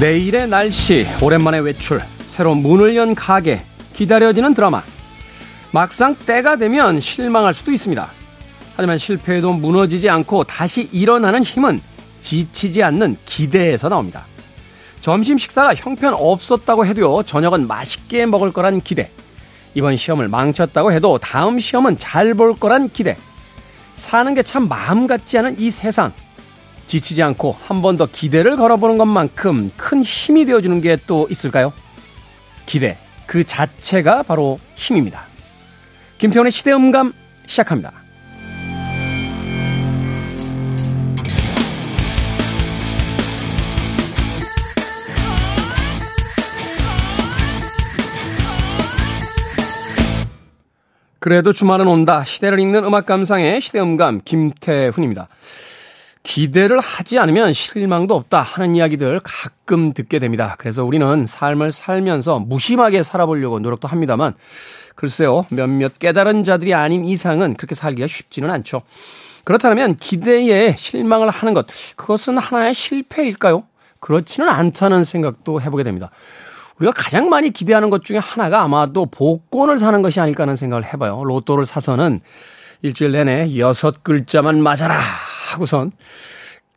내일의 날씨, 오랜만에 외출, 새로 문을 연 가게, 기다려지는 드라마. 막상 때가 되면 실망할 수도 있습니다. 하지만 실패해도 무너지지 않고 다시 일어나는 힘은 지치지 않는 기대에서 나옵니다. 점심 식사가 형편 없었다고 해도요, 저녁은 맛있게 먹을 거란 기대. 이번 시험을 망쳤다고 해도 다음 시험은 잘 볼 거란 기대. 사는 게 참 마음 같지 않은 이 세상. 지치지 않고 한 번 더 기대를 걸어보는 것만큼 큰 힘이 되어주는 게 또 있을까요? 기대. 그 자체가 바로 힘입니다. 김태원의 시대음감 시작합니다. 그래도 주말은 온다. 시대를 읽는 음악 감상의 시대음감 김태훈입니다. 기대를 하지 않으면 실망도 없다 하는 이야기들 가끔 듣게 됩니다. 그래서 우리는 삶을 살면서 무심하게 살아보려고 노력도 합니다만 글쎄요 몇몇 깨달은 자들이 아닌 이상은 그렇게 살기가 쉽지는 않죠. 그렇다면 기대에 실망을 하는 것 그것은 하나의 실패일까요? 그렇지는 않다는 생각도 해보게 됩니다. 우리가 가장 많이 기대하는 것 중에 하나가 아마도 복권을 사는 것이 아닐까 하는 생각을 해봐요. 로또를 사서는 일주일 내내 여섯 글자만 맞아라 하고선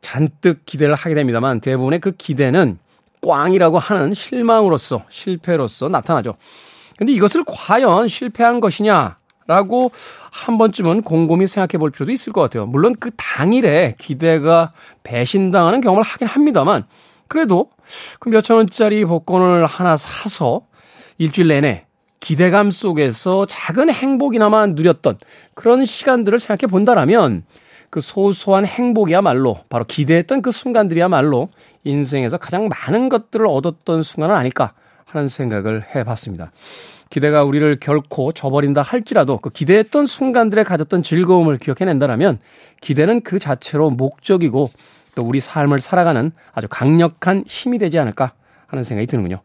잔뜩 기대를 하게 됩니다만 대부분의 그 기대는 꽝이라고 하는 실망으로서 실패로서 나타나죠. 근데 이것을 과연 실패한 것이냐? 라고 한 번쯤은 곰곰이 생각해 볼 필요도 있을 것 같아요. 물론 그 당일에 기대가 배신당하는 경험을 하긴 합니다만 그래도 그 몇천 원짜리 복권을 하나 사서 일주일 내내 기대감 속에서 작은 행복이나마 누렸던 그런 시간들을 생각해 본다라면 그 소소한 행복이야말로 바로 기대했던 그 순간들이야말로 인생에서 가장 많은 것들을 얻었던 순간은 아닐까 하는 생각을 해 봤습니다. 기대가 우리를 결코 저버린다 할지라도 그 기대했던 순간들에 가졌던 즐거움을 기억해낸다면 기대는 그 자체로 목적이고 또 우리 삶을 살아가는 아주 강력한 힘이 되지 않을까 하는 생각이 드는군요.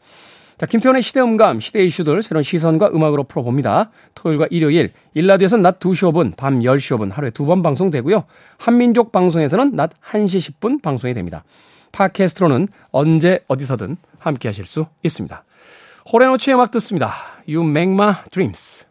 자, 김태원의 시대음감, 시대 이슈들 새로운 시선과 음악으로 풀어봅니다. 토요일과 일요일, 일라디오에서는 낮 2시 5분, 밤 10시 5분 하루에 두 번 방송되고요. 한민족 방송에서는 낮 1시 10분 방송이 됩니다. 팟캐스트로는 언제 어디서든 함께 하실 수 있습니다. 호레노츠의 음악 듣습니다. You make my dreams.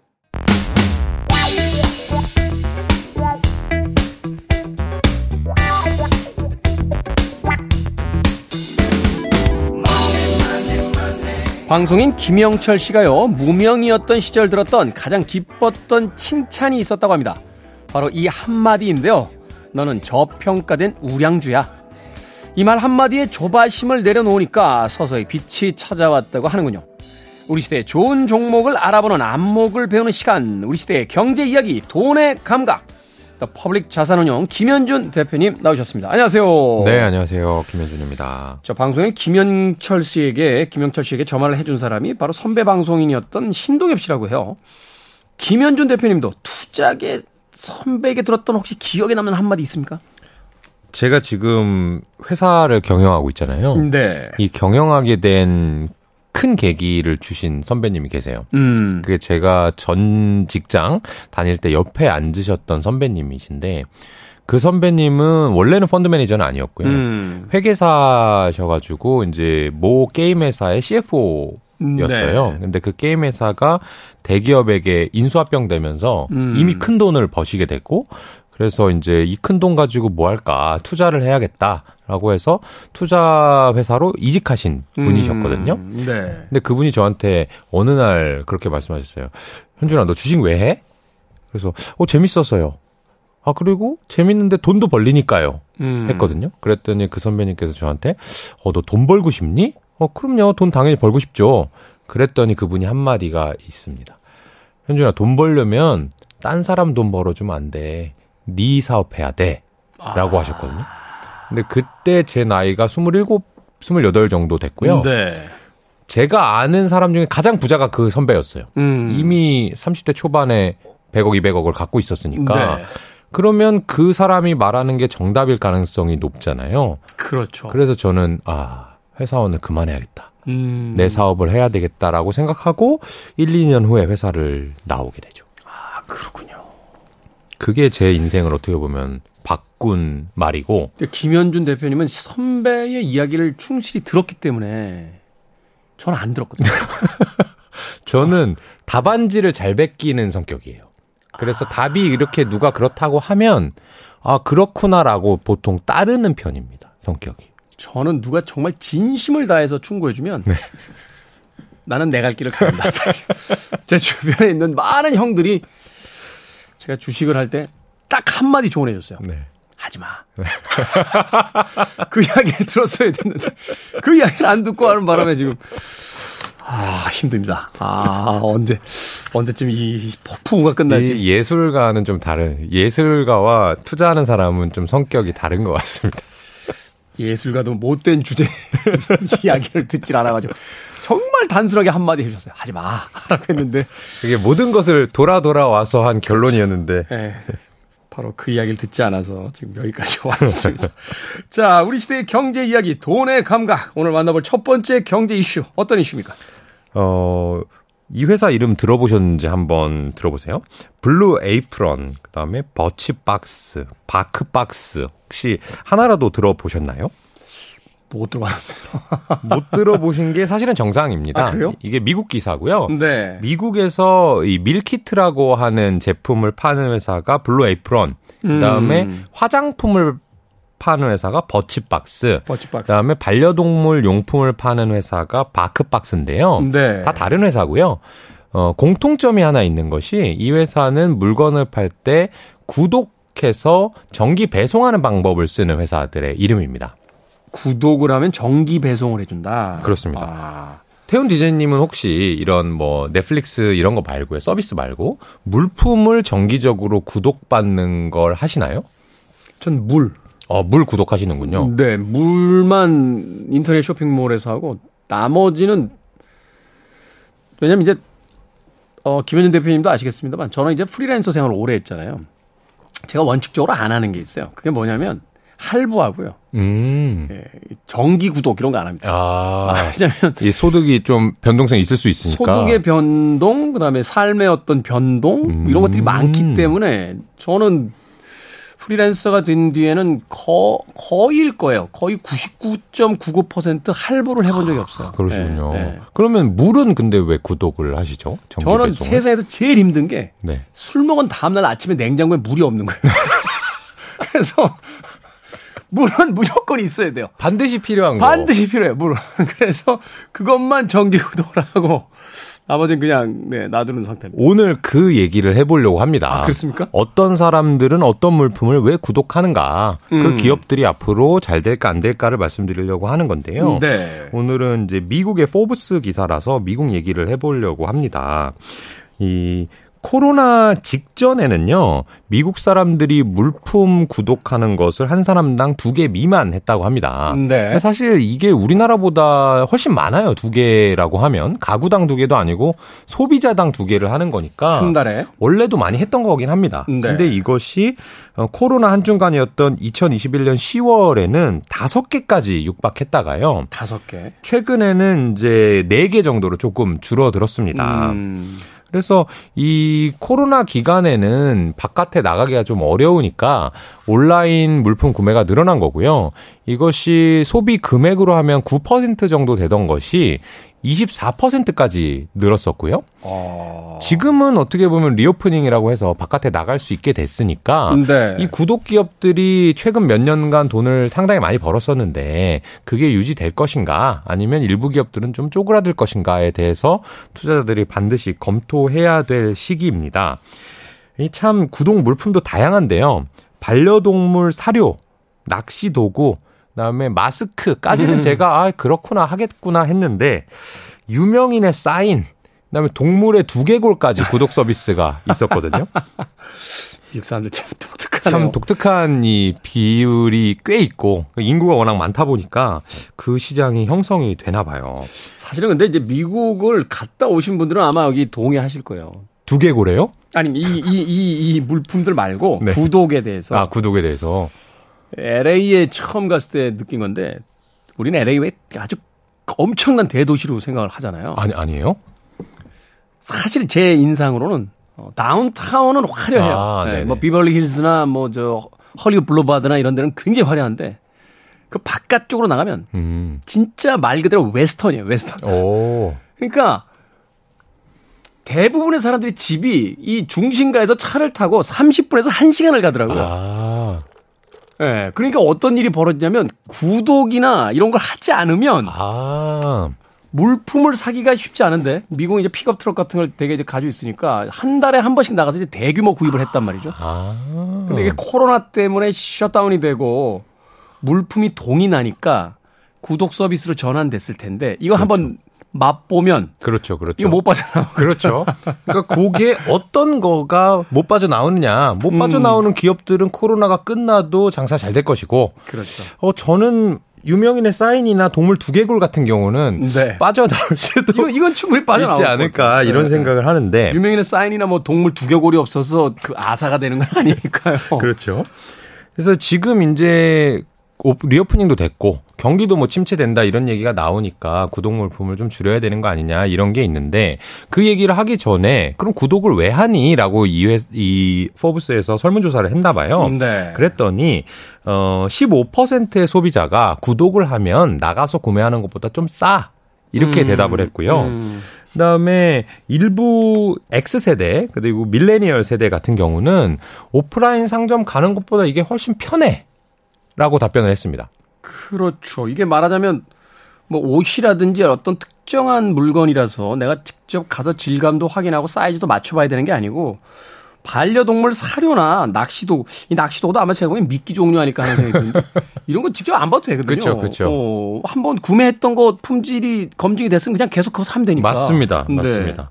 방송인 김영철 씨가요, 무명이었던 시절 들었던 가장 기뻤던 칭찬이 있었다고 합니다. 바로 이 한마디인데요. 너는 저평가된 우량주야. 이 말 한마디에 조바심을 내려놓으니까 서서히 빛이 찾아왔다고 하는군요. 우리 시대의 좋은 종목을 알아보는 안목을 배우는 시간. 우리 시대의 경제 이야기, 돈의 감각. 퍼블릭 자산운용 김현준 대표님 나오셨습니다. 안녕하세요. 네, 안녕하세요. 김현준입니다. 저 방송에 김현철 씨에게 김영철 씨에게 저 말을 해준 사람이 바로 선배 방송인이었던 신동엽 씨라고 해요. 김현준 대표님도 투자계 선배에게 들었던 혹시 기억에 남는 한마디 있습니까? 제가 지금 회사를 경영하고 있잖아요. 네. 이 경영하게 된 큰 계기를 주신 선배님이 계세요. 음. 그게 제가 전 직장 다닐 때 옆에 앉으셨던 선배님이신데 그 선배님은 원래는 펀드 매니저는 아니었고요. 음. 회계사셔가지고 이제 모 게임 회사의 CFO 였어요. 네. 근데 그 게임 회사가 대기업에게 인수합병 되면서 음. 이미 큰 돈을 버시게 됐고 그래서 이제 이 큰 돈 가지고 뭐 할까 투자를 해야겠다 라고 해서 투자 회사로 이직하신 분이셨거든요. 음. 네. 근데 그분이 저한테 어느 날 그렇게 말씀하셨어요. 현준아 너 주식 왜 해? 그래서 어 재밌어서요. 아 그리고 재밌는데 돈도 벌리니까요. 음. 했거든요. 그랬더니 그 선배님께서 저한테 어 너 돈 벌고 싶니? 어 그럼요. 돈 당연히 벌고 싶죠. 그랬더니 그분이 한 마디가 있습니다. 현준아 돈 벌려면 딴 사람 돈 벌어주면 안 돼. 네 사업해야 돼. 라고 아. 하셨거든요. 근데 그때 제 나이가 27, 28 정도 됐고요. 네. 제가 아는 사람 중에 가장 부자가 그 선배였어요. 음. 이미 30대 초반에 100억, 200억을 갖고 있었으니까. 네. 그러면 그 사람이 말하는 게 정답일 가능성이 높잖아요. 그렇죠. 그래서 저는 아 회사원을 그만해야겠다. 음. 내 사업을 해야 되겠다라고 생각하고 1, 2년 후에 회사를 나오게 되죠. 아, 그렇군요. 그게 제 인생을 어떻게 보면 바꾼 말이고. 김현준 대표님은 선배의 이야기를 충실히 들었기 때문에 저는 안 들었거든요. 저는 답안지를 잘 베끼는 성격이에요. 그래서 아... 답이 이렇게 누가 그렇다고 하면 아 그렇구나라고 보통 따르는 편입니다. 성격이. 저는 누가 정말 진심을 다해서 충고해주면 네. 나는 내 갈 길을 가는다 스타일. 제 주변에 있는 많은 형들이 제가 주식을 할 때 딱 한마디 조언해 줬어요. 네. 하지 마. 네. 그 이야기를 들었어야 됐는데 그 이야기를 안 듣고 하는 바람에 지금 아 힘듭니다. 아 언제 언제쯤 이 폭풍우가 끝날지. 예술가는 좀 다른 예술가와 투자하는 사람은 좀 성격이 다른 것 같습니다. 예술가도 못된 주제 이야기를 듣질 않아가지고 정말 단순하게 한마디 해주셨어요. 하지 마. 라고 했는데. 그게 모든 것을 돌아 돌아와서 한 결론이었는데. 네, 바로 그 이야기를 듣지 않아서 지금 여기까지 왔습니다. 자, 우리 시대의 경제 이야기, 돈의 감각. 오늘 만나볼 첫 번째 경제 이슈. 어떤 이슈입니까? 어, 이 회사 이름 들어보셨는지 한번 들어보세요. 블루 에이프런, 그 다음에 버치박스, 바크박스. 혹시 하나라도 들어보셨나요? 못 들어봤는데요. 못 들어보신 게 사실은 정상입니다. 아, 그래요? 이게 미국 기사고요. 네. 미국에서 이 meal kit라고 하는 제품을 파는 회사가 블루 에이프런, 그다음에 음. 화장품을 파는 회사가 버치박스, 버치박스. 그다음에 반려동물 용품을 파는 회사가 바크박스인데요. 네. 다 다른 회사고요. 어, 공통점이 하나 있는 것이 이 회사는 물건을 팔 때 구독해서 정기 배송하는 방법을 쓰는 회사들의 이름입니다. 구독을 하면 정기 배송을 해준다. 그렇습니다. 아. 태훈 디제이님은 혹시 이런 뭐 넷플릭스 이런 거 말고요 서비스 말고 물품을 정기적으로 구독받는 걸 하시나요? 전 물. 어, 물 구독하시는군요. 네, 물만 인터넷 쇼핑몰에서 하고 나머지는 왜냐면 이제 어 김현준 대표님도 아시겠습니다만 저는 이제 프리랜서 생활을 오래 했잖아요. 제가 원칙적으로 안 하는 게 있어요. 그게 뭐냐면 할부하고요. 음. 예, 정기 구독 이런 거 안 합니다. 아, 아, 왜냐면 이 소득이 좀 변동성이 있을 수 있으니까. 소득의 변동, 그다음에 삶의 어떤 변동 음. 이런 것들이 많기 때문에 저는 프리랜서가 된 뒤에는 거, 거의일 거예요. 거의 99.99% 할부를 해본 적이 없어요. 아, 그러시군요. 네, 네. 그러면 물은 근데 왜 구독을 하시죠? 저는 배송을? 세상에서 제일 힘든 게술 네. 먹은 다음날 아침에 냉장고에 물이 없는 거예요. 그래서 물은 무조건 있어야 돼요. 반드시 필요한 거. 반드시 필요해요, 물은. 그래서 그것만 정기 구독을 하고 나머지는 그냥 네, 놔두는 상태입니다. 오늘 그 얘기를 해보려고 합니다. 아, 그렇습니까? 어떤 사람들은 어떤 물품을 왜 구독하는가, 그 음. 그 기업들이 앞으로 잘 될까 안 될까를 말씀드리려고 하는 건데요. 네. 오늘은 이제 미국의 포브스 기사라서 미국 얘기를 해보려고 합니다. 이 코로나 직전에는요, 미국 사람들이 물품 구독하는 것을 한 사람당 두 개 미만 했다고 합니다. 네. 사실 이게 우리나라보다 훨씬 많아요. 두 개라고 하면. 가구당 두 개도 아니고 소비자당 두 개를 하는 거니까. 한 달에? 원래도 많이 했던 거긴 합니다. 네. 근데 이것이 어, 코로나 한중간이었던 2021년 10월에는 다섯 개까지 육박했다가요. 다섯 개? 최근에는 이제 네 개 정도로 조금 줄어들었습니다. 음. 그래서 이 코로나 기간에는 바깥에 나가기가 좀 어려우니까 온라인 물품 구매가 늘어난 거고요. 이것이 소비 금액으로 하면 9% 정도 되던 것이 24%까지 늘었었고요. 어... 지금은 어떻게 보면 reopening이라고 해서 바깥에 나갈 수 있게 됐으니까 네. 이 구독 기업들이 최근 몇 년간 돈을 상당히 많이 벌었었는데 그게 유지될 것인가 아니면 일부 기업들은 좀 쪼그라들 것인가에 대해서 투자자들이 반드시 검토해야 될 시기입니다. 이 참 구독 물품도 다양한데요. 반려동물 사료, 낚시 도구, 그다음에 마스크까지는 음. 제가 아 그렇구나 하겠구나 했는데 유명인의 사인 그다음에 동물의 두개골까지 구독 서비스가 있었거든요. 미국 사람들 참 독특하네요. 참 독특한 이 비율이 꽤 있고 인구가 워낙 많다 보니까 그 시장이 형성이 되나 봐요. 사실은 근데 이제 미국을 갔다 오신 분들은 아마 여기 동의하실 거예요. 두개골에요? 아니 이 이 이 이 물품들 말고 네. 구독에 대해서. 아 구독에 대해서. LA에 처음 갔을 때 느낀 건데 우리는 LA 왜 아주 엄청난 대도시로 생각을 하잖아요. 아니 아니에요? 사실 제 인상으로는 어, 다운타운은 화려해요. 아, 네, 뭐 비벌리 힐스나 뭐 저 헐리우드 블루바드나 이런 데는 굉장히 화려한데 그 바깥쪽으로 나가면 음. 진짜 말 그대로 웨스턴이에요, 웨스턴. 오. 그러니까 대부분의 사람들이 집이 이 중심가에서 차를 타고 30분에서 1시간을 가더라고요. 아. 예. 네, 그러니까 어떤 일이 벌어지냐면 구독이나 이런 걸 하지 않으면 아. 물품을 사기가 쉽지 않은데 미국 이제 픽업 트럭 같은 걸 되게 이제 가지고 있으니까 한 달에 한 번씩 나가서 이제 대규모 구입을 했단 말이죠. 아. 근데 이게 코로나 때문에 셧다운이 되고 물품이 동이 나니까 구독 서비스로 전환됐을 텐데 이거 그렇죠. 한번 맛보면 그렇죠, 그렇죠. 이거 못 빠져나와. 그렇죠. 그러니까 그게 어떤 거가 못 빠져나오느냐. 못 음. 빠져나오는 기업들은 코로나가 끝나도 장사 잘 될 것이고. 그렇죠. 어, 저는 유명인의 사인이나 동물 두개골 같은 경우는 네. 빠져나올 수도 이거 이건 충분히 빠져나올 있지 것 않을까. 이런 네. 생각을 하는데. 유명인의 사인이나 뭐 동물 두개골이 없어서 그 아사가 되는 건 아니니까요. 그렇죠. 그래서 지금 이제 오- reopening도 됐고 경기도 뭐 침체된다 이런 얘기가 나오니까 구독 물품을 좀 줄여야 되는 거 아니냐 이런 게 있는데 그 얘기를 하기 전에 그럼 구독을 왜 하니라고 이, 회, 이 포브스에서 설문조사를 했나 봐요. 네. 그랬더니 어 15%의 소비자가 구독을 하면 나가서 구매하는 것보다 좀 싸. 이렇게 음, 대답을 했고요. 음. 그다음에 일부 X세대 그리고 밀레니얼 세대 같은 경우는 오프라인 상점 가는 것보다 이게 훨씬 편해 라고 답변을 했습니다. 그렇죠. 이게 말하자면 뭐 옷이라든지 어떤 특정한 물건이라서 내가 직접 가서 질감도 확인하고 사이즈도 맞춰봐야 되는 게 아니고 반려동물 사료나 낚시도 이 낚시도도 아마 제가 보기엔 미끼 종류 아닐까 하는 생각이 드는데 이런 거 직접 안 봐도 되거든요. 그쵸, 그쵸. 어, 한번 구매했던 거 품질이 검증이 됐으면 그냥 계속 그거 사면 되니까. 맞습니다. 네. 맞습니다.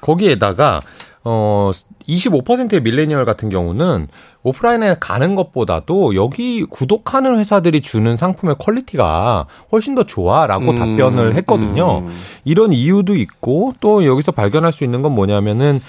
거기에다가 어 25%의 밀레니얼 같은 경우는 오프라인에 가는 것보다도 여기 구독하는 회사들이 주는 상품의 quality가 훨씬 더 좋아라고 음, 답변을 했거든요. 음. 이런 이유도 있고 또 여기서 발견할 수 있는 건 뭐냐면은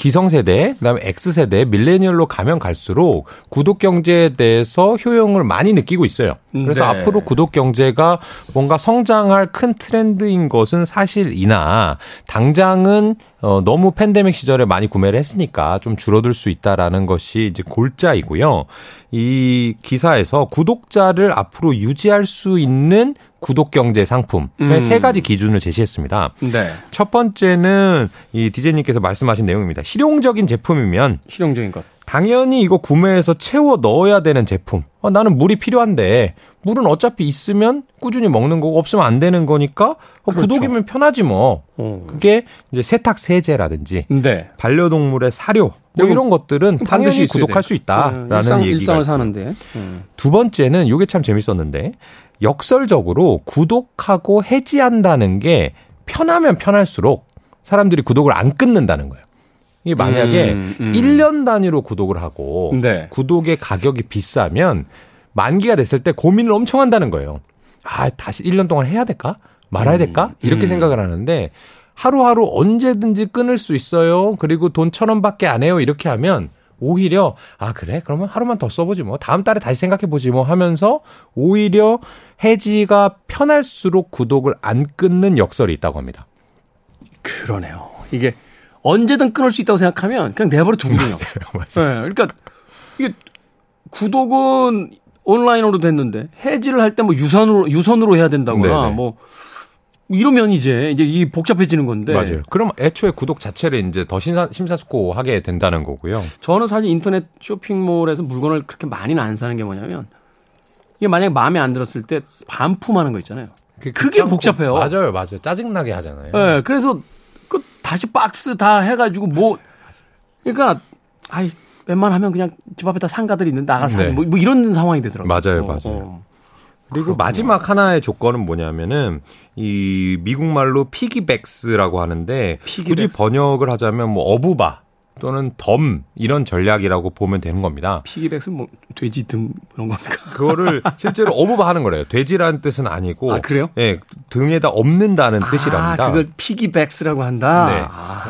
기성세대, 그다음에 X세대, millennial로 가면 갈수록 구독 경제에 대해서 효용을 많이 느끼고 있어요. 그래서 네. 앞으로 구독 경제가 뭔가 성장할 큰 트렌드인 것은 사실이나 당장은 어, 너무 팬데믹 시절에 많이 구매를 했으니까 좀 줄어들 수 있다라는 것이 이제 골자이고요. 이 기사에서 구독자를 앞으로 유지할 수 있는 구독 경제 상품의 음. 세 가지 기준을 제시했습니다. 네. 첫 번째는 이 디제이님께서 말씀하신 내용입니다. 실용적인 제품이면 실용적인 것. 당연히 이거 구매해서 채워 넣어야 되는 제품. 어, 나는 물이 필요한데 물은 어차피 있으면 꾸준히 먹는 거고 없으면 안 되는 거니까 어, 그렇죠. 구독이면 편하지 뭐. 어. 그게 이제 세탁 세제라든지 네. 반려동물의 사료 뭐 이런 것들은 반드시 당연히 구독할 돼. 수 있다라는 네, 일상, 얘기가 일상을. 사는데. 음. 두 번째는 이게 참 재밌었는데 역설적으로 구독하고 해지한다는 게 편하면 편할수록 사람들이 구독을 안 끊는다는 거예요. 이게 만약에 음, 음. 1년 단위로 구독을 하고 네. 구독의 가격이 비싸면 만기가 됐을 때 고민을 엄청 한다는 거예요. 아, 다시 1년 동안 해야 될까? 말아야 될까? 이렇게 음. 생각을 하는데 하루하루 언제든지 끊을 수 있어요. 그리고 돈 천 원밖에 안 해요. 이렇게 하면 오히려 아 그래 그러면 하루만 더 써보지 뭐 다음 달에 다시 생각해 보지 뭐 하면서 오히려 해지가 편할수록 구독을 안 끊는 역설이 있다고 합니다. 그러네요. 이게 언제든 끊을 수 있다고 생각하면 그냥 내버려 두거든요. 맞아요. 네, 그러니까 이게 구독은 온라인으로 됐는데 해지를 할 때 뭐 유선으로 유선으로 해야 된다거나 네네. 뭐 이러면 이제 이제 이 복잡해지는 건데 맞아요. 그럼 애초에 구독 자체를 이제 더 심사, 심사숙고하게 된다는 거고요. 저는 사실 인터넷 쇼핑몰에서 물건을 그렇게 많이는 안 사는 게 뭐냐면 이게 만약에 마음에 안 들었을 때 반품하는 거 있잖아요. 그게 귀찮고- 복잡해요. 맞아요, 맞아요. 짜증나게 하잖아요. 네, 그래서 그 다시 박스 다 해가지고 뭐 그러니까 아이 웬만하면 그냥 집 앞에다 상가들 있는데 나가서 네. 뭐, 뭐 이런 상황이 되더라고요. 맞아요, 어, 맞아요. 어. 그리고 마지막 하나의 조건은 뭐냐면은 이 미국 말로 piggybacks라고 하는데 굳이 piggybacks. 번역을 하자면 뭐 어부바 또는 덤 이런 전략이라고 보면 되는 겁니다. piggybacks 뭐 돼지 등 그런 겁니까? 그거를 실제로 어부바 하는 거래요. 돼지라는 뜻은 아니고 아, 그래요? 예, 등에다 업는다는 뜻이랍니다. 아, 그걸 piggybacks라고 한다. 네.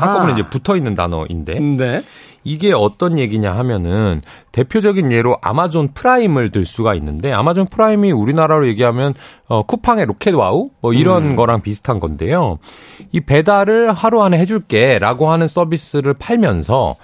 한꺼번에 이제 붙어 있는 단어인데 네. 이게 어떤 얘기냐 하면은 대표적인 예로 아마존 프라임을 들 수가 있는데 아마존 프라임이 우리나라로 얘기하면 어 쿠팡의 로켓와우 뭐 이런 거랑 비슷한 건데요. 이 배달을 하루 안에 해줄게라고 하는 서비스를 팔면서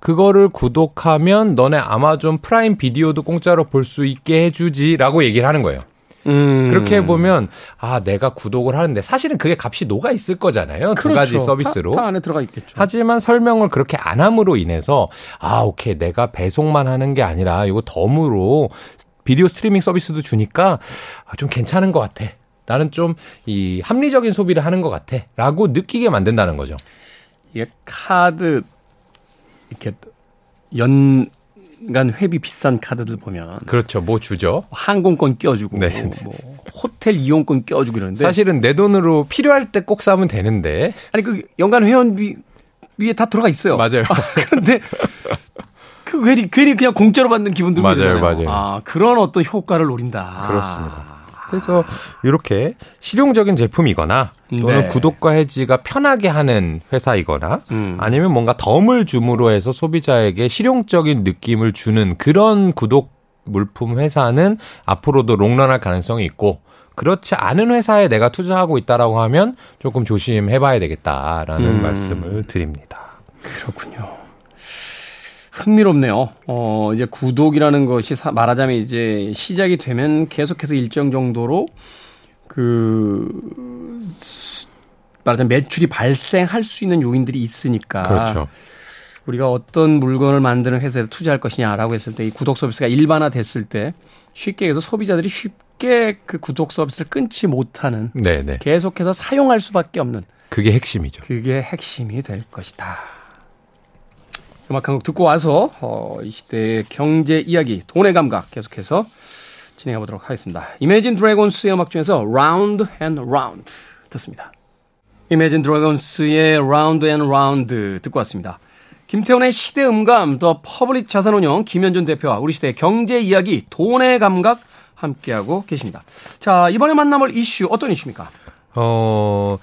그거를 구독하면 너네 아마존 프라임 비디오도 공짜로 볼 수 있게 해주지라고 얘기를 하는 거예요. 음. 그렇게 해보면 아 내가 구독을 하는데 사실은 그게 값이 녹아 있을 거잖아요 두 가지 그렇죠. 서비스로 다, 다 안에 들어가 있겠죠. 하지만 설명을 그렇게 안 함으로 인해서 아 오케이 내가 배송만 하는 게 아니라 이거 덤으로 비디오 스트리밍 서비스도 주니까 아, 좀 괜찮은 것 같아 나는 좀 이 합리적인 소비를 하는 것 같아라고 느끼게 만든다는 거죠 이게 카드 이렇게 연 간 회비 비싼 카드들 보면 그렇죠 뭐 주죠 항공권 껴주고 네, 네. 뭐 호텔 이용권 껴주고 이러는데 사실은 내 돈으로 필요할 때 꼭 사면 되는데 아니 그 연간 회원비 위에 다 들어가 있어요. 맞아요 그런데 그 괜히 괜히 그냥 공짜로 받는 기분 들고 맞아요, 그러잖아요. 맞아요. 아 그런 어떤 효과를 노린다. 그렇습니다. 그래서 이렇게 실용적인 제품이거나 또는 네. 구독과 해지가 편하게 하는 회사이거나 음. 아니면 뭔가 덤을 줌으로 해서 소비자에게 실용적인 느낌을 주는 그런 구독 물품 회사는 앞으로도 롱런할 가능성이 있고 그렇지 않은 회사에 내가 투자하고 있다라고 하면 조금 조심해봐야 되겠다라는 음. 말씀을 드립니다. 그렇군요. 흥미롭네요. 어, 이제 구독이라는 것이 사- 말하자면 이제 시작이 되면 계속해서 일정 정도로 그 수- 말하자면 매출이 발생할 수 있는 요인들이 있으니까 그렇죠. 우리가 어떤 물건을 만드는 회사에 투자할 것이냐라고 했을 때 이 구독 서비스가 일반화됐을 때 쉽게 해서 소비자들이 쉽게 그 구독 서비스를 끊지 못하는 네네. 계속해서 사용할 수밖에 없는 그게 핵심이죠. 그게 핵심이 될 것이다. 음악 한 곡 듣고 와서 어, 이 시대의 경제 이야기, 돈의 감각 계속해서 진행해 보도록 하겠습니다. 이매진 드래곤스의 음악 중에서 Round and Round 듣습니다. 이매진 드래곤스의 Round and Round 듣고 왔습니다. 김태훈의 시대 음감, 더 퍼블릭 자산운용 김현준 대표와 우리 시대의 경제 이야기, 돈의 감각 함께하고 계십니다. 자, 이번에 만나볼 이슈 어떤 이슈입니까? 어,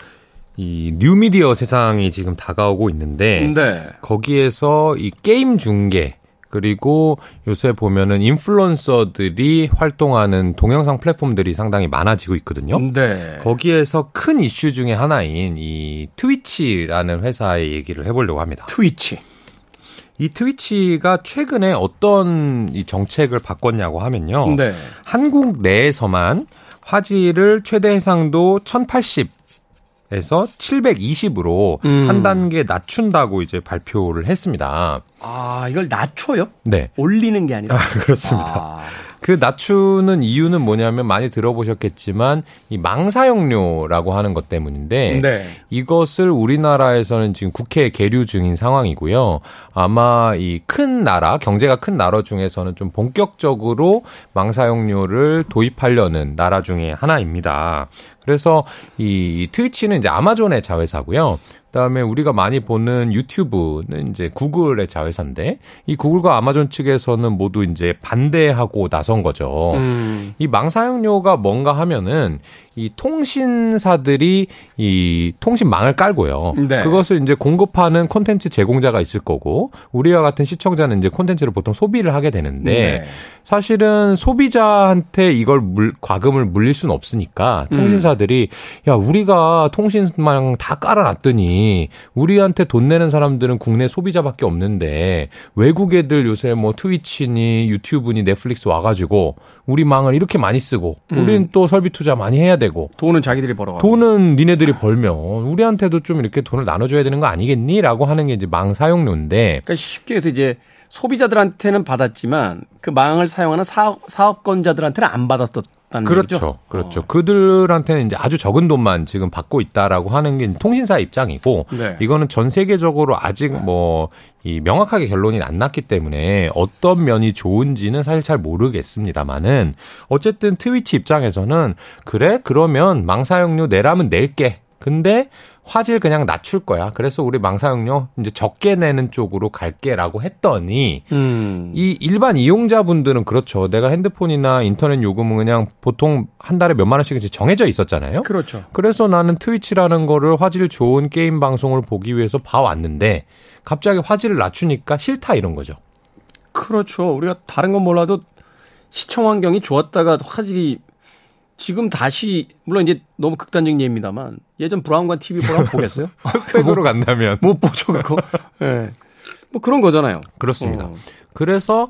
이 뉴미디어 세상이 지금 다가오고 있는데 네. 거기에서 이 게임 중계 그리고 요새 보면은 인플루언서들이 활동하는 동영상 플랫폼들이 상당히 많아지고 있거든요. 네. 거기에서 큰 이슈 중에 하나인 이 트위치라는 회사의 얘기를 해보려고 합니다. 트위치. 이 트위치가 최근에 어떤 이 정책을 바꿨냐고 하면요. 네. 한국 내에서만 화질을 최대 해상도 1080 에서 720으로 음. 한 단계 낮춘다고 이제 발표를 했습니다. 아, 이걸 낮춰요? 네. 올리는 게 아니라. 그렇습니다. 아, 그 낮추는 이유는 뭐냐면 많이 들어보셨겠지만 이 망사용료라고 하는 것 때문인데 네. 이것을 우리나라에서는 지금 국회에 계류 중인 상황이고요. 아마 이 큰 나라, 경제가 큰 나라 중에서는 좀 본격적으로 망사용료를 도입하려는 나라 중에 하나입니다. 그래서 이 트위치는 이제 아마존의 자회사고요. 그다음에 우리가 많이 보는 유튜브는 이제 구글의 자회사인데 이 구글과 아마존 측에서는 모두 이제 반대하고 나선 거죠. 음. 이 망사용료가 뭔가 하면은 이 통신사들이 이 통신망을 깔고요. 네. 그것을 이제 공급하는 콘텐츠 제공자가 있을 거고 우리와 같은 시청자는 이제 콘텐츠를 보통 소비를 하게 되는데 네. 사실은 소비자한테 이걸 물, 과금을 물릴 수는 없으니까 음. 통신사들이 야 우리가 통신망 다 깔아놨더 니 우리한테 돈 내는 사람들은 국내 소비자밖에 없는데 외국 애들 요새 뭐 트위치니 유튜브니 넷플릭스 와가지고 우리 망을 이렇게 많이 쓰고 음. 우리는 또 설비 투자 많이 해야 되고 돈은 자기들이 벌어가고. 돈은 니네들이 벌면 우리한테도 좀 이렇게 돈을 나눠줘야 되는 거 아니겠니?라고 하는 게 이제 망 사용료인데 그러니까 쉽게 해서 이제 소비자들한테는 받았지만 그 망을 사용하는 사업, 사업권자들한테는 안 받았 다는 그렇죠. 얘기죠. 그렇죠. 그들한테는 이제 아주 적은 돈만 지금 받고 있다라고 하는 게 통신사 입장이고 네. 이거는 전 세계적으로 아직 뭐 이 명확하게 결론이 안 났기 때문에 어떤 면이 좋은지는 사실 잘 모르겠습니다만은 어쨌든 트위치 입장에서는 그래 그러면 망사용료 내라면 낼게. 근데 화질 그냥 낮출 거야. 그래서 우리 망사용료 이제 적게 내는 쪽으로 갈게라고 했더니 음. 이 일반 이용자분들은 그렇죠. 내가 핸드폰이나 인터넷 요금은 그냥 보통 한 달에 몇만 원씩 정해져 있었잖아요. 그렇죠. 그래서 나는 트위치라는 거를 화질 좋은 게임 방송을 보기 위해서 봐왔는데 갑자기 화질을 낮추니까 싫다 이런 거죠. 그렇죠. 우리가 다른 건 몰라도 시청 환경이 좋았다가 화질이 지금 다시 물론 이제 너무 극단적인 예입니다만 예전 브라운관 TV 보라고 보겠어요? 흑백으로 간다면 못 보죠 그거. 예. 뭐 그런 거잖아요. 그렇습니다. 어. 그래서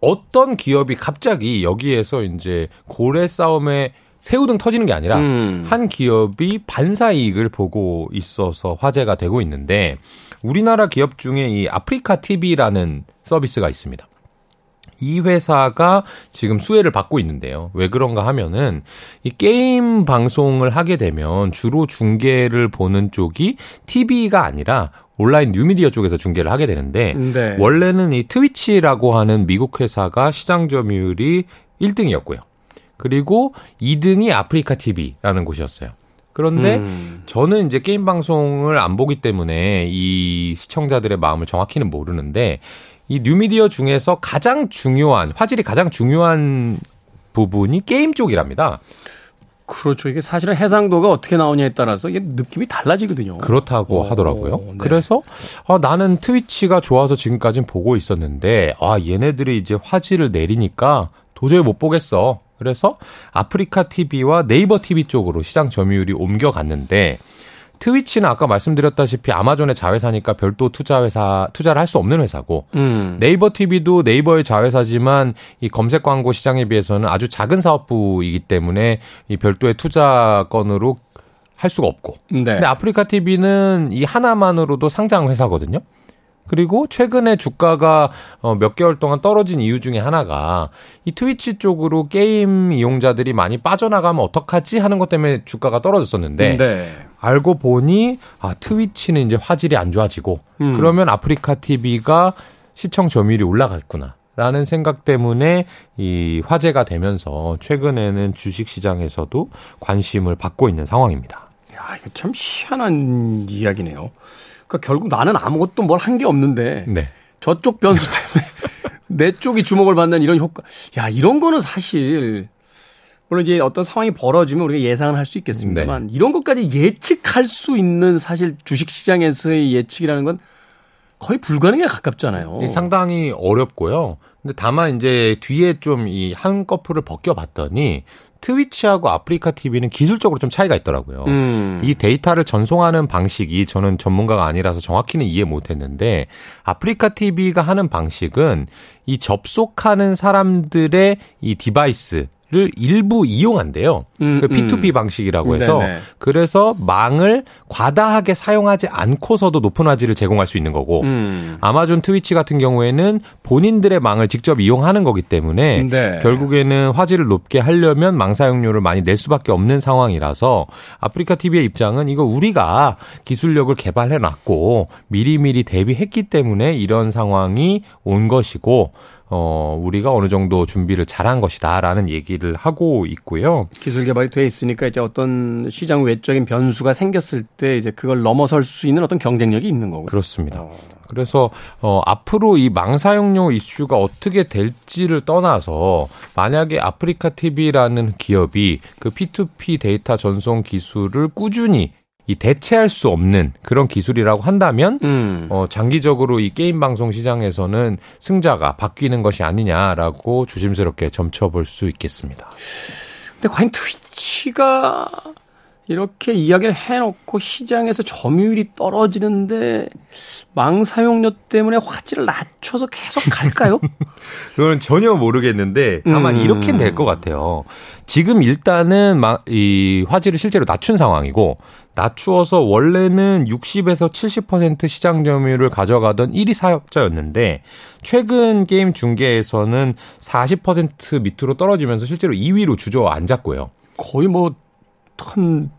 어떤 기업이 갑자기 여기에서 이제 고래 싸움에 새우등 터지는 게 아니라 음. 한 기업이 반사 이익을 보고 있어서 화제가 되고 있는데 우리나라 기업 중에 이 아프리카 TV라는 서비스가 있습니다. 이 회사가 지금 수혜를 받고 있는데요. 왜 그런가 하면은 이 게임 방송을 하게 되면 주로 중계를 보는 쪽이 TV가 아니라 온라인 뉴미디어 쪽에서 중계를 하게 되는데 네. 원래는 이 트위치라고 하는 미국 회사가 시장 점유율이 1등이었고요. 그리고 2등이 아프리카 TV라는 곳이었어요. 그런데 음. 저는 이제 게임 방송을 안 보기 때문에 이 시청자들의 마음을 정확히는 모르는데 이 뉴미디어 중에서 가장 중요한 화질이 가장 중요한 부분이 게임 쪽이랍니다. 그렇죠. 이게 사실은 해상도가 어떻게 나오냐에 따라서 이게 느낌이 달라지거든요. 그렇다고 오, 하더라고요. 네. 그래서 아, 나는 트위치가 좋아서 지금까지는 보고 있었는데 아 얘네들이 이제 화질을 내리니까 도저히 못 보겠어. 그래서 아프리카 TV와 네이버 TV 쪽으로 시장 점유율이 옮겨갔는데 트위치는 아까 말씀드렸다시피 아마존의 자회사니까 별도 투자 회사 투자를 할 수 없는 회사고 음. 네이버 TV도 네이버의 자회사지만 이 검색 광고 시장에 비해서는 아주 작은 사업부이기 때문에 이 별도의 투자건으로 할 수가 없고. 네. 근데 아프리카 TV는 이 하나만으로도 상장 회사거든요. 그리고 최근에 주가가 어, 몇 개월 동안 떨어진 이유 중에 하나가 이 트위치 쪽으로 게임 이용자들이 많이 빠져나가면 어떡하지 하는 것 때문에 주가가 떨어졌었는데 네. 알고 보니 아 트위치는 이제 화질이 안 좋아지고 음. 그러면 아프리카 TV가 시청 점유율이 올라갔구나. 라는 생각 때문에 이 화제가 되면서 최근에는 주식 시장에서도 관심을 받고 있는 상황입니다. 야, 이거 참 희한한 이야기네요. 그러니까 결국 나는 아무것도 뭘 한 게 없는데 네. 저쪽 변수 때문에 내 쪽이 주목을 받는 이런 효과. 야, 이런 거는 사실 물론 이제 어떤 상황이 벌어지면 우리가 예상을 할 수 있겠습니다만 네. 이런 것까지 예측할 수 있는 사실 주식 시장에서의 예측이라는 건 거의 불가능에 가깝잖아요. 상당히 어렵고요. 근데 다만 이제 뒤에 좀 이 한꺼풀을 벗겨봤더니 트위치하고 아프리카 TV는 기술적으로 좀 차이가 있더라고요. 음. 이 데이터를 전송하는 방식이 저는 전문가가 아니라서 정확히는 이해 못했는데 아프리카 TV가 하는 방식은 이 접속하는 사람들의 이 device를 일부 이용한대요. 음, 그 P2P 음. 방식이라고 해서 네네. 그래서 망을 과다하게 사용하지 않고서도 높은 화질을 제공할 수 있는 거고 음. 아마존 트위치 같은 경우에는 본인들의 망을 직접 이용하는 거기 때문에 네. 결국에는 화질을 높게 하려면 망 사용료를 많이 낼 수밖에 없는 상황이라서 아프리카 TV의 입장은 이거 우리가 기술력을 개발해 놨고 미리미리 대비했기 때문에 이런 상황이 온 것이고 어, 우리가 어느 정도 준비를 잘한 것이다라는 얘기를 하고 있고요. 기술 개발이 돼 있으니까 이제 어떤 시장 외적인 변수가 생겼을 때 이제 그걸 넘어설 수 있는 어떤 경쟁력이 있는 거고. 그렇습니다. 어. 그래서 어 앞으로 이 망사용료 이슈가 어떻게 될지를 떠나서 만약에 아프리카 TV라는 기업이 그 P2P 데이터 전송 기술을 꾸준히 이 대체할 수 없는 그런 기술이라고 한다면 음. 어 장기적으로 이 게임 방송 시장에서는 승자가 바뀌는 것이 아니냐라고 조심스럽게 점쳐볼 수 있겠습니다. 근데 과연 트위치가 이렇게 이야기를 해놓고 시장에서 점유율이 떨어지는데 망 사용료 때문에 화질을 낮춰서 계속 갈까요? 그건 전혀 모르겠는데 다만 음. 이렇게는 될 것 같아요. 지금 일단은 이 화질을 실제로 낮춘 상황이고 낮추어서 원래는 60에서 70% 시장 점유율을 가져가던 1위 사업자였는데 최근 게임 중계에서는 40% 밑으로 떨어지면서 실제로 2위로 주저앉았고요. 거의 뭐한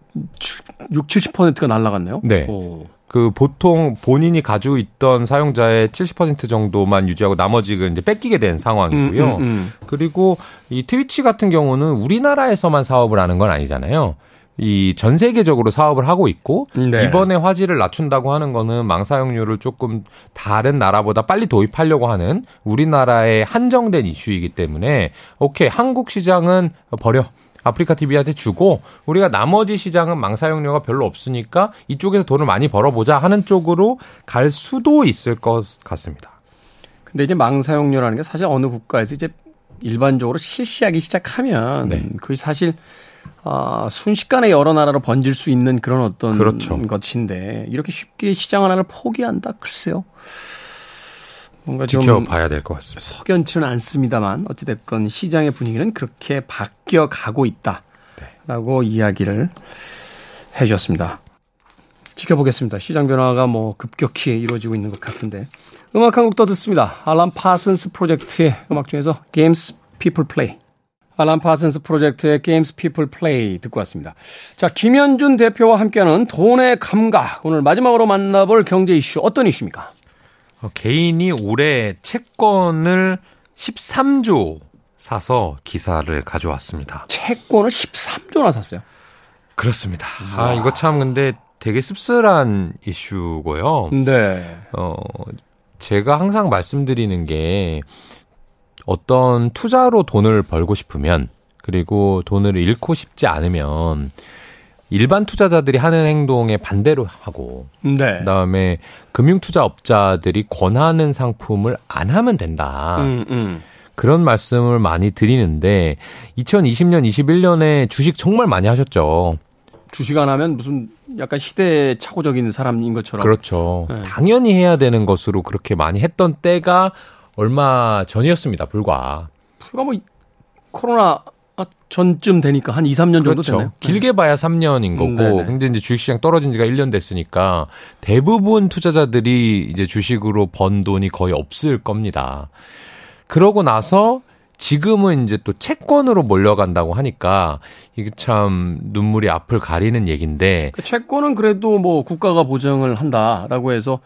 6, 70%가 날라갔네요. 네. 오. 그 보통 본인이 가지고 있던 사용자의 70% 정도만 유지하고 나머지가 이제 뺏기게 된 상황이고요. 음, 음, 음. 그리고 이 트위치 같은 경우는 우리나라에서만 사업을 하는 건 아니잖아요. 이 전 세계적으로 사업을 하고 있고 네. 이번에 화질을 낮춘다고 하는 거는 망 사용률을 조금 다른 나라보다 빨리 도입하려고 하는 우리나라의 한정된 이슈이기 때문에 오케이 한국 시장은 버려 아프리카 TV한테 주고 우리가 나머지 시장은 망 사용료가 별로 없으니까 이쪽에서 돈을 많이 벌어보자 하는 쪽으로 갈 수도 있을 것 같습니다. 근데 이제 망 사용료라는 게 사실 어느 국가에서 이제 일반적으로 실시하기 시작하면 네. 그게 사실 아, 순식간에 여러 나라로 번질 수 있는 그런 어떤 그렇죠. 것인데 이렇게 쉽게 시장 하나를 포기한다 글쎄요. 뭔가 지켜봐야 될 것 같습니다. 석연치는 않습니다만 어찌됐건 시장의 분위기는 그렇게 바뀌어 가고 있다라고 네. 이야기를 해주셨습니다. 지켜보겠습니다. 시장 변화가 뭐 급격히 이루어지고 있는 것 같은데 음악 한 곡 더 듣습니다. 알람 파슨스 프로젝트의 음악 중에서 Games People Play. 알람 파슨스 프로젝트의 Games People Play 듣고 왔습니다. 자, 김현준 대표와 함께하는 돈의 감각. 오늘 마지막으로 만나볼 경제 이슈 어떤 이슈입니까? 어, 개인이 올해 채권을 13조 사서 기사를 가져왔습니다. 채권을 13조나 샀어요? 그렇습니다. 아, 이거 참 근데 되게 씁쓸한 이슈고요. 네. 어, 제가 항상 말씀드리는 게 어떤 투자로 돈을 벌고 싶으면 그리고 돈을 잃고 싶지 않으면 일반 투자자들이 하는 행동에 반대로 하고 네. 그다음에 금융 투자업자들이 권하는 상품을 안 하면 된다. 음, 음. 그런 말씀을 많이 드리는데 2020년 21년에 주식 정말 많이 하셨죠. 주식 안 하면 무슨 약간 시대착오적인 사람인 것처럼. 그렇죠. 네. 당연히 해야 되는 것으로 그렇게 많이 했던 때가 얼마 전이었습니다. 불과. 불과 뭐 코로나 전쯤 되니까 한 2, 3년 정도 그렇죠. 되나요? 길게 봐야 3년인 거고. 음, 근데 이제 주식 시장 떨어진 지가 1년 됐으니까 대부분 투자자들이 이제 주식으로 번 돈이 거의 없을 겁니다. 그러고 나서 지금은 이제 또 채권으로 몰려간다고 하니까 이게 참 눈물이 앞을 가리는 얘기인데 그 채권은 그래도 뭐 국가가 보장을 한다라고 해서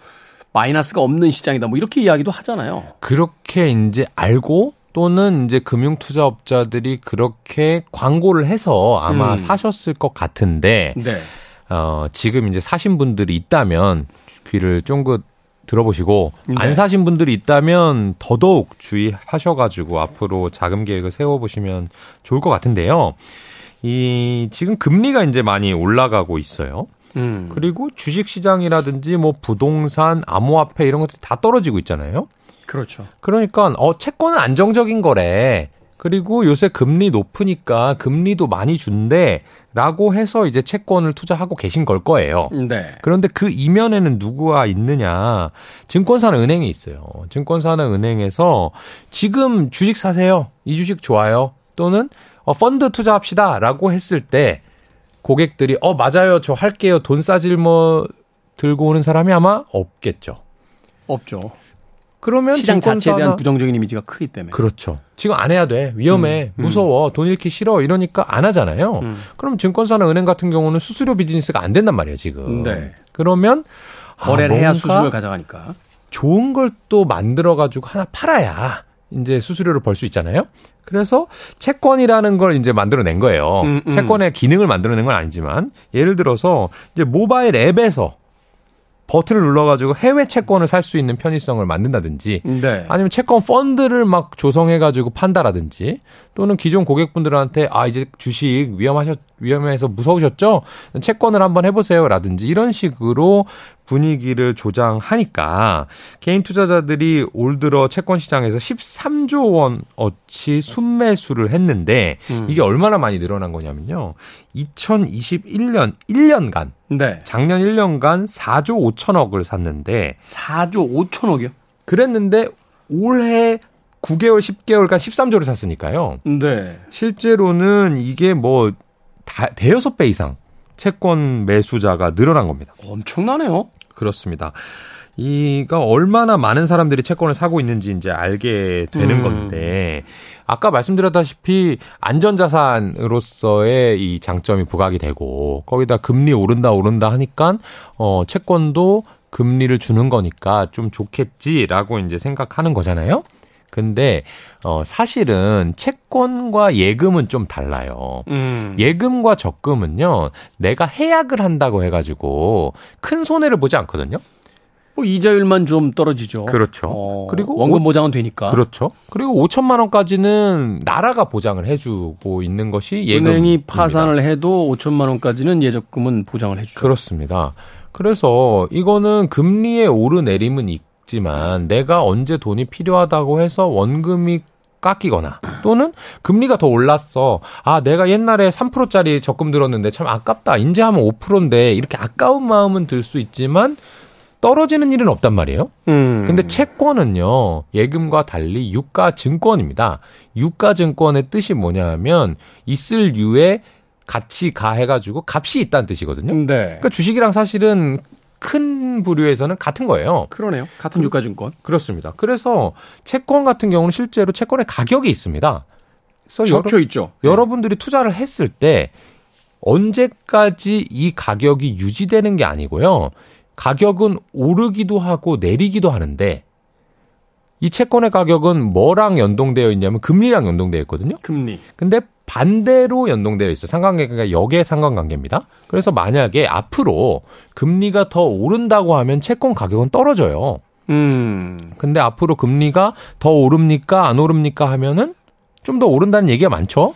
마이너스가 없는 시장이다 뭐 이렇게 이야기도 하잖아요. 그렇게 이제 알고 또는 이제 금융 투자업자들이 그렇게 광고를 해서 아마 음. 사셨을 것 같은데 네. 어, 지금 이제 사신 분들이 있다면 귀를 쫑긋 들어보시고 네. 안 사신 분들이 있다면 더더욱 주의하셔가지고 앞으로 자금 계획을 세워보시면 좋을 것 같은데요. 이 지금 금리가 이제 많이 올라가고 있어요. 음. 그리고 주식 시장이라든지 뭐 부동산, 암호화폐 이런 것들이 다 떨어지고 있잖아요. 그렇죠. 그러니까 어 채권은 안정적인 거래. 그리고 요새 금리 높으니까 금리도 많이 준대라고 해서 이제 채권을 투자하고 계신 걸 거예요. 네. 그런데 그 이면에는 누구가 있느냐? 증권사는 은행이 있어요. 증권사는 은행에서 지금 주식 사세요. 이 주식 좋아요. 또는 어, 펀드 투자합시다라고 했을 때 고객들이 어 맞아요. 저 할게요. 돈 싸질 뭐 들고 오는 사람이 아마 없겠죠. 없죠. 그러면 시장 자체에 대한 부정적인 이미지가 크기 때문에. 그렇죠. 지금 안 해야 돼. 위험해. 음, 음. 무서워. 돈 잃기 싫어. 이러니까 안 하잖아요. 음. 그럼 증권사나 은행 같은 경우는 수수료 비즈니스가 안 된단 말이에요, 지금. 네. 그러면 거래를 아, 해야 수수료를 가져가니까. 좋은 걸 또 만들어 가지고 하나 팔아야 이제 수수료를 벌 수 있잖아요. 그래서 채권이라는 걸 이제 만들어낸 거예요. 음, 음. 채권의 기능을 만들어낸 건 아니지만 예를 들어서 이제 모바일 앱에서 버튼을 눌러가지고 해외 채권을 살 수 있는 편의성을 만든다든지 네. 아니면 채권 펀드를 막 조성해가지고 판다라든지 또는 기존 고객분들한테 아 이제 주식 위험하셨 위험해서 무서우셨죠 채권을 한번 해보세요라든지 이런 식으로 분위기를 조장하니까 개인 투자자들이 올 들어 채권 시장에서 13조 원 어치 순매수를 했는데 음. 이게 얼마나 많이 늘어난 거냐면요. 2021년 1년간 네. 작년 1년간 4조 5천억을 샀는데 4조 5천억이요? 그랬는데 올해 9개월, 10개월간 13조를 샀으니까요. 네. 실제로는 이게 뭐 다, 대여섯 배 이상 채권 매수자가 늘어난 겁니다. 엄청나네요. 그렇습니다. 이가 얼마나 많은 사람들이 채권을 사고 있는지 이제 알게 되는 음. 건데 아까 말씀드렸다시피 안전자산으로서의 이 장점이 부각이 되고 거기다 금리 오른다 오른다 하니까 어 채권도 금리를 주는 거니까 좀 좋겠지라고 이제 생각하는 거잖아요. 근데 어 사실은 채권과 예금은 좀 달라요. 음. 예금과 적금은요. 내가 해약을 한다고 해 가지고 큰 손해를 보지 않거든요. 뭐 이자율만 좀 떨어지죠. 그렇죠. 어, 그리고 원금 보장은 되니까. 그렇죠. 그리고 5천만 원까지는 나라가 보장을 해주고 있는 것이 예금. 은행이 파산을 해도 5천만 원까지는 예적금은 보장을 해주죠. 그렇습니다. 그래서 이거는 금리의 오르내림은 있고 있지만 내가 언제 돈이 필요하다고 해서 원금이 깎이거나 또는 금리가 더 올랐어. 아, 내가 옛날에 3%짜리 적금 들었는데 참 아깝다. 인제 하면 5%인데 이렇게 아까운 마음은 들 수 있지만 떨어지는 일은 없단 말이에요. 음. 근데 채권은요, 예금과 달리 유가 증권입니다. 유가 증권의 뜻이 뭐냐 하면, 있을 유에 가치 가해가지고 값이 있다는 뜻이거든요. 네. 그러니까 주식이랑 사실은 큰 부류에서는 같은 거예요. 그러네요. 같은 유가증권. 그렇습니다. 그래서 채권 같은 경우는 실제로 채권의 가격이 있습니다. 그래서 적혀 여러, 있죠. 여러분들이 투자를 했을 때 언제까지 이 가격이 유지되는 게 아니고요. 가격은 오르기도 하고 내리기도 하는데 이 채권의 가격은 뭐랑 연동되어 있냐면 금리랑 연동되어 있거든요. 금리. 근데 반대로 연동되어 있어요. 상관관계가 역의 상관관계입니다. 그래서 만약에 앞으로 금리가 더 오른다고 하면 채권 가격은 떨어져요. 음. 근데 앞으로 금리가 더 오릅니까 안 오릅니까 하면은 좀 더 오른다는 얘기가 많죠.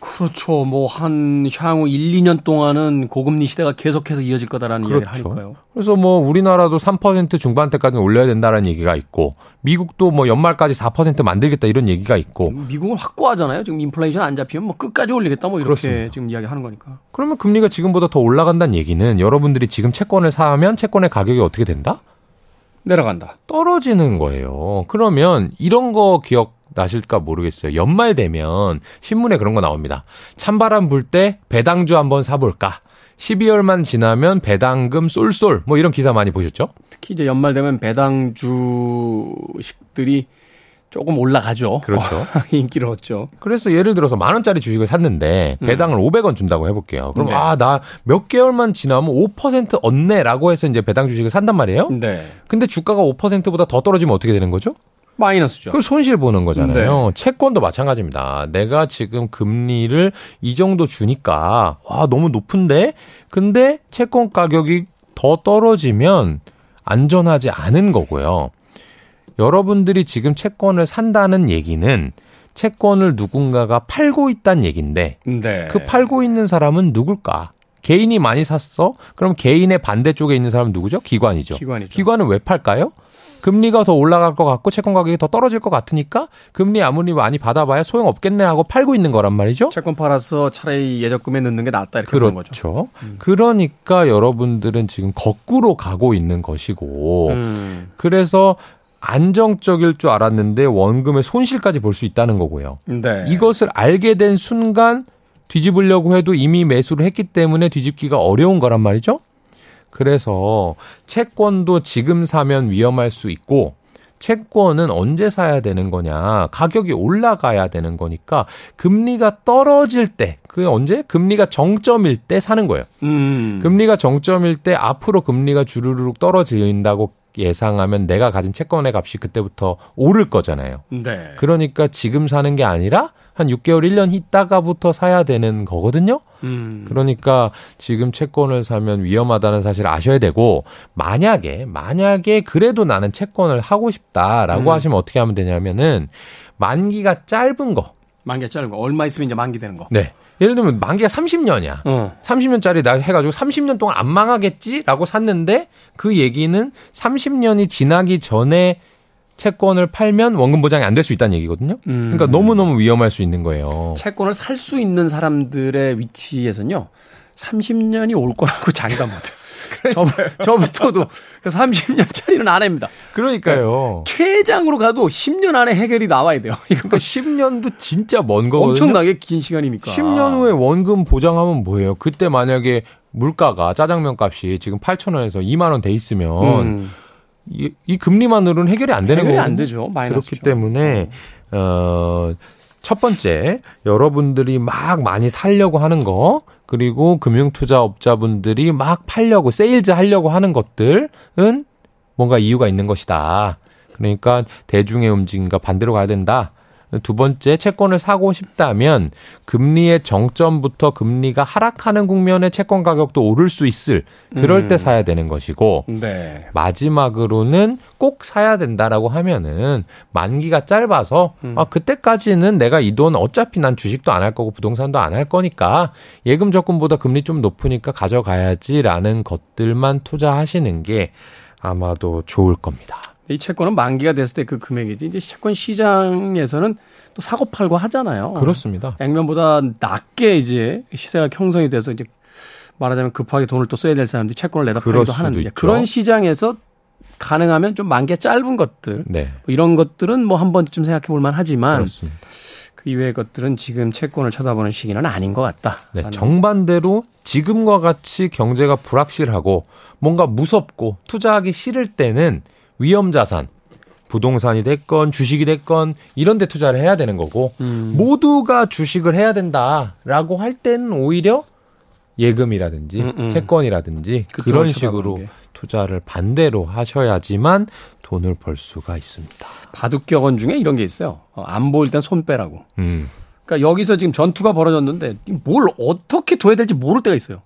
그렇죠. 뭐 한 향후 1, 2년 동안은 고금리 시대가 계속해서 이어질 거다라는 그렇죠. 이야기를 하니까요. 그래서 뭐 우리나라도 3% 중반대까지는 올려야 된다는 얘기가 있고 미국도 뭐 연말까지 4% 만들겠다 이런 얘기가 있고 미국은 확고하잖아요. 지금 인플레이션 안 잡히면 뭐 끝까지 올리겠다 뭐 이렇게 그렇습니다. 지금 이야기하는 거니까. 그러면 금리가 지금보다 더 올라간다는 얘기는 여러분들이 지금 채권을 사면 채권의 가격이 어떻게 된다? 내려간다. 떨어지는 거예요. 그러면 이런 거 기억 나실까 모르겠어요. 연말 되면 신문에 그런 거 나옵니다. 찬바람 불 때 배당주 한번 사볼까? 12월만 지나면 배당금 쏠쏠 뭐 이런 기사 많이 보셨죠? 특히 이제 연말 되면 배당 주식들이 조금 올라가죠. 그렇죠. 인기를 얻죠. 그래서 예를 들어서 만 원짜리 주식을 샀는데 배당을 500원 준다고 해볼게요. 그럼 네. 아나 몇 개월만 지나면 5% 얻네라고 해서 이제 배당 주식을 산단 말이에요. 네. 근데 주가가 5%보다 더 떨어지면 어떻게 되는 거죠? 마이너스죠. 그럼 손실 보는 거잖아요. 채권도 마찬가지입니다. 내가 지금 금리를 이 정도 주니까 와 너무 높은데 근데 채권 가격이 더 떨어지면 안전하지 않은 거고요. 여러분들이 지금 채권을 산다는 얘기는 채권을 누군가가 팔고 있다는 얘기인데 네. 그 팔고 있는 사람은 누굴까? 개인이 많이 샀어? 그럼 개인의 반대쪽에 있는 사람은 누구죠? 기관이죠. 기관이죠. 기관은 왜 팔까요? 금리가 더 올라갈 것 같고 채권 가격이 더 떨어질 것 같으니까 금리 아무리 많이 받아봐야 소용 없겠네 하고 팔고 있는 거란 말이죠. 채권 팔아서 차라리 예적금에 넣는 게 낫다 이렇게 보는 거죠. 그렇죠. 그러니까 여러분들은 지금 거꾸로 가고 있는 것이고 음. 그래서 안정적일 줄 알았는데 원금의 손실까지 볼 수 있다는 거고요. 네. 이것을 알게 된 순간 뒤집으려고 해도 이미 매수를 했기 때문에 뒤집기가 어려운 거란 말이죠. 그래서 채권도 지금 사면 위험할 수 있고 채권은 언제 사야 되는 거냐. 가격이 올라가야 되는 거니까 금리가 떨어질 때, 그게 언제? 금리가 정점일 때 사는 거예요. 음. 금리가 정점일 때 앞으로 금리가 주르륵 떨어진다고 예상하면 내가 가진 채권의 값이 그때부터 오를 거잖아요. 네. 그러니까 지금 사는 게 아니라 한 6개월, 1년 있다가부터 사야 되는 거거든요. 음. 그러니까 지금 채권을 사면 위험하다는 사실을 아셔야 되고 만약에 만약에 그래도 나는 채권을 하고 싶다라고 음. 하시면 어떻게 하면 되냐면은 만기가 짧은 거. 만기 짧은 거 얼마 있으면 이제 만기 되는 거. 네. 예를 들면 만기가 30년이야. 어. 30년짜리 나 해가지고 30년 동안 안 망하겠지라고 샀는데 그 얘기는 30년이 지나기 전에 채권을 팔면 원금 보장이 안 될 수 있다는 얘기거든요. 음. 그러니까 너무너무 위험할 수 있는 거예요. 채권을 살 수 있는 사람들의 위치에서는요. 30년이 올 거라고 장담 못 해요. 저, 저부터도 30년짜리는 안 합니다. 그러니까요. 최장으로 가도 10년 안에 해결이 나와야 돼요. 그러니까 10년도 진짜 먼 거거든요. 엄청나게 긴 시간이니까. 10년 후에 원금 보장하면 뭐예요? 그때 만약에 물가가 짜장면 값이 지금 8,000원에서 2만 원 돼 있으면 음, 이, 이 금리만으로는 해결이 안 되는 해결이 거거든요. 안 되죠. 마이너스죠. 그렇기 때문에 어, 첫 번째 여러분들이 막 많이 살려고 하는 거 그리고 금융투자업자분들이 막 팔려고 세일즈 하려고 하는 것들은 뭔가 이유가 있는 것이다. 그러니까 대중의 움직임과 반대로 가야 된다. 두 번째 채권을 사고 싶다면 금리의 정점부터 금리가 하락하는 국면에 채권 가격도 오를 수 있을 그럴 때 음. 사야 되는 것이고 네. 마지막으로는 꼭 사야 된다라고 하면은 만기가 짧아서 음. 아 그때까지는 내가 이 돈 어차피 난 주식도 안 할 거고 부동산도 안 할 거니까 예금 적금보다 금리 좀 높으니까 가져가야지라는 것들만 투자하시는 게 아마도 좋을 겁니다. 이 채권은 만기가 됐을 때 그 금액이지. 이제 채권 시장에서는 또 사고 팔고 하잖아요. 그렇습니다. 액면보다 낮게 이제 시세가 형성이 돼서 이제 말하자면 급하게 돈을 또 써야 될 사람들이 채권을 내다 팔기도 하는데 있죠. 그런 시장에서 가능하면 좀 만개 짧은 것들 네. 뭐 이런 것들은 뭐 한 번쯤 생각해 볼 만하지만 그렇습니다. 그 이외의 것들은 지금 채권을 쳐다보는 시기는 아닌 것 같다. 네, 정반대로 지금과 같이 경제가 불확실하고 뭔가 무섭고 투자하기 싫을 때는 위험 자산, 부동산이 됐건 주식이 됐건 이런 데 투자를 해야 되는 거고 음. 모두가 주식을 해야 된다라고 할 때는 오히려 예금이라든지 음, 음. 채권이라든지 그런 식으로 게. 투자를 반대로 하셔야지만 돈을 벌 수가 있습니다. 바둑격언 중에 이런 게 있어요. 어, 안 보일 땐손 빼라고. 음. 그러니까 여기서 지금 전투가 벌어졌는데 뭘 어떻게 둬야 될지 모를 때가 있어요.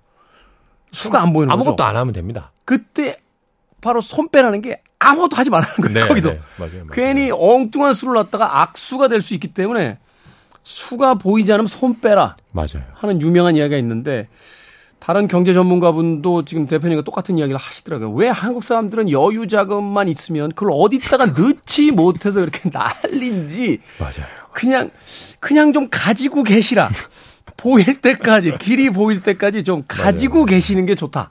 수가 안 보이는 아무것도 거죠. 안 하면 됩니다. 그때 바로 손 빼라는 게 아무것도 하지 말라는 거예요. 거기서 네, 맞아요, 맞아요. 괜히 엉뚱한 수를 놨다가 악수가 될 수 있기 때문에 수가 보이지 않으면 손 빼라 맞아요. 하는 유명한 이야기가 있는데 다른 경제 전문가분도 지금 대표님과 똑같은 이야기를 하시더라고요. 왜 한국 사람들은 여유 자금만 있으면 그걸 어디다가 넣지 못해서 이렇게 난린지 맞아요. 그냥 그냥 좀 가지고 계시라. 보일 때까지 길이 보일 때까지 좀 가지고 계시는 게 좋다.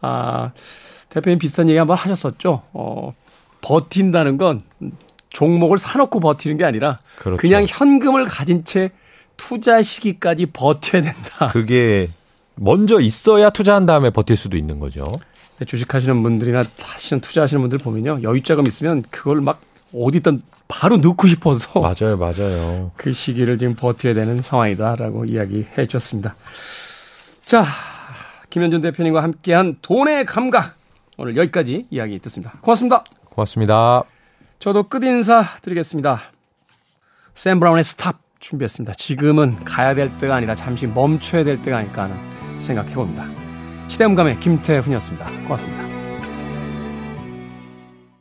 아 대표님 비슷한 얘기 한번 하셨었죠. 어 버틴다는 건 종목을 사놓고 버티는 게 아니라 그렇죠. 그냥 현금을 가진 채 투자 시기까지 버텨야 된다. 그게 먼저 있어야 투자한 다음에 버틸 수도 있는 거죠. 주식하시는 분들이나 하시는 투자하시는 분들 보면요 여유 자금 있으면 그걸 막 어디든 바로 넣고 싶어서 맞아요, 맞아요. 그 시기를 지금 버텨야 되는 상황이다라고 이야기해 주셨습니다. 자, 김현준 대표님과 함께한 돈의 감각 오늘 여기까지 이야기 듣습니다. 고맙습니다. 고맙습니다. 저도 끝인사 드리겠습니다. 샘 브라운의 스탑 준비했습니다. 지금은 가야 될 때가 아니라 잠시 멈춰야 될 때가 아닐까 하는 생각해 봅니다. 시대음감의 김태훈이었습니다. 고맙습니다.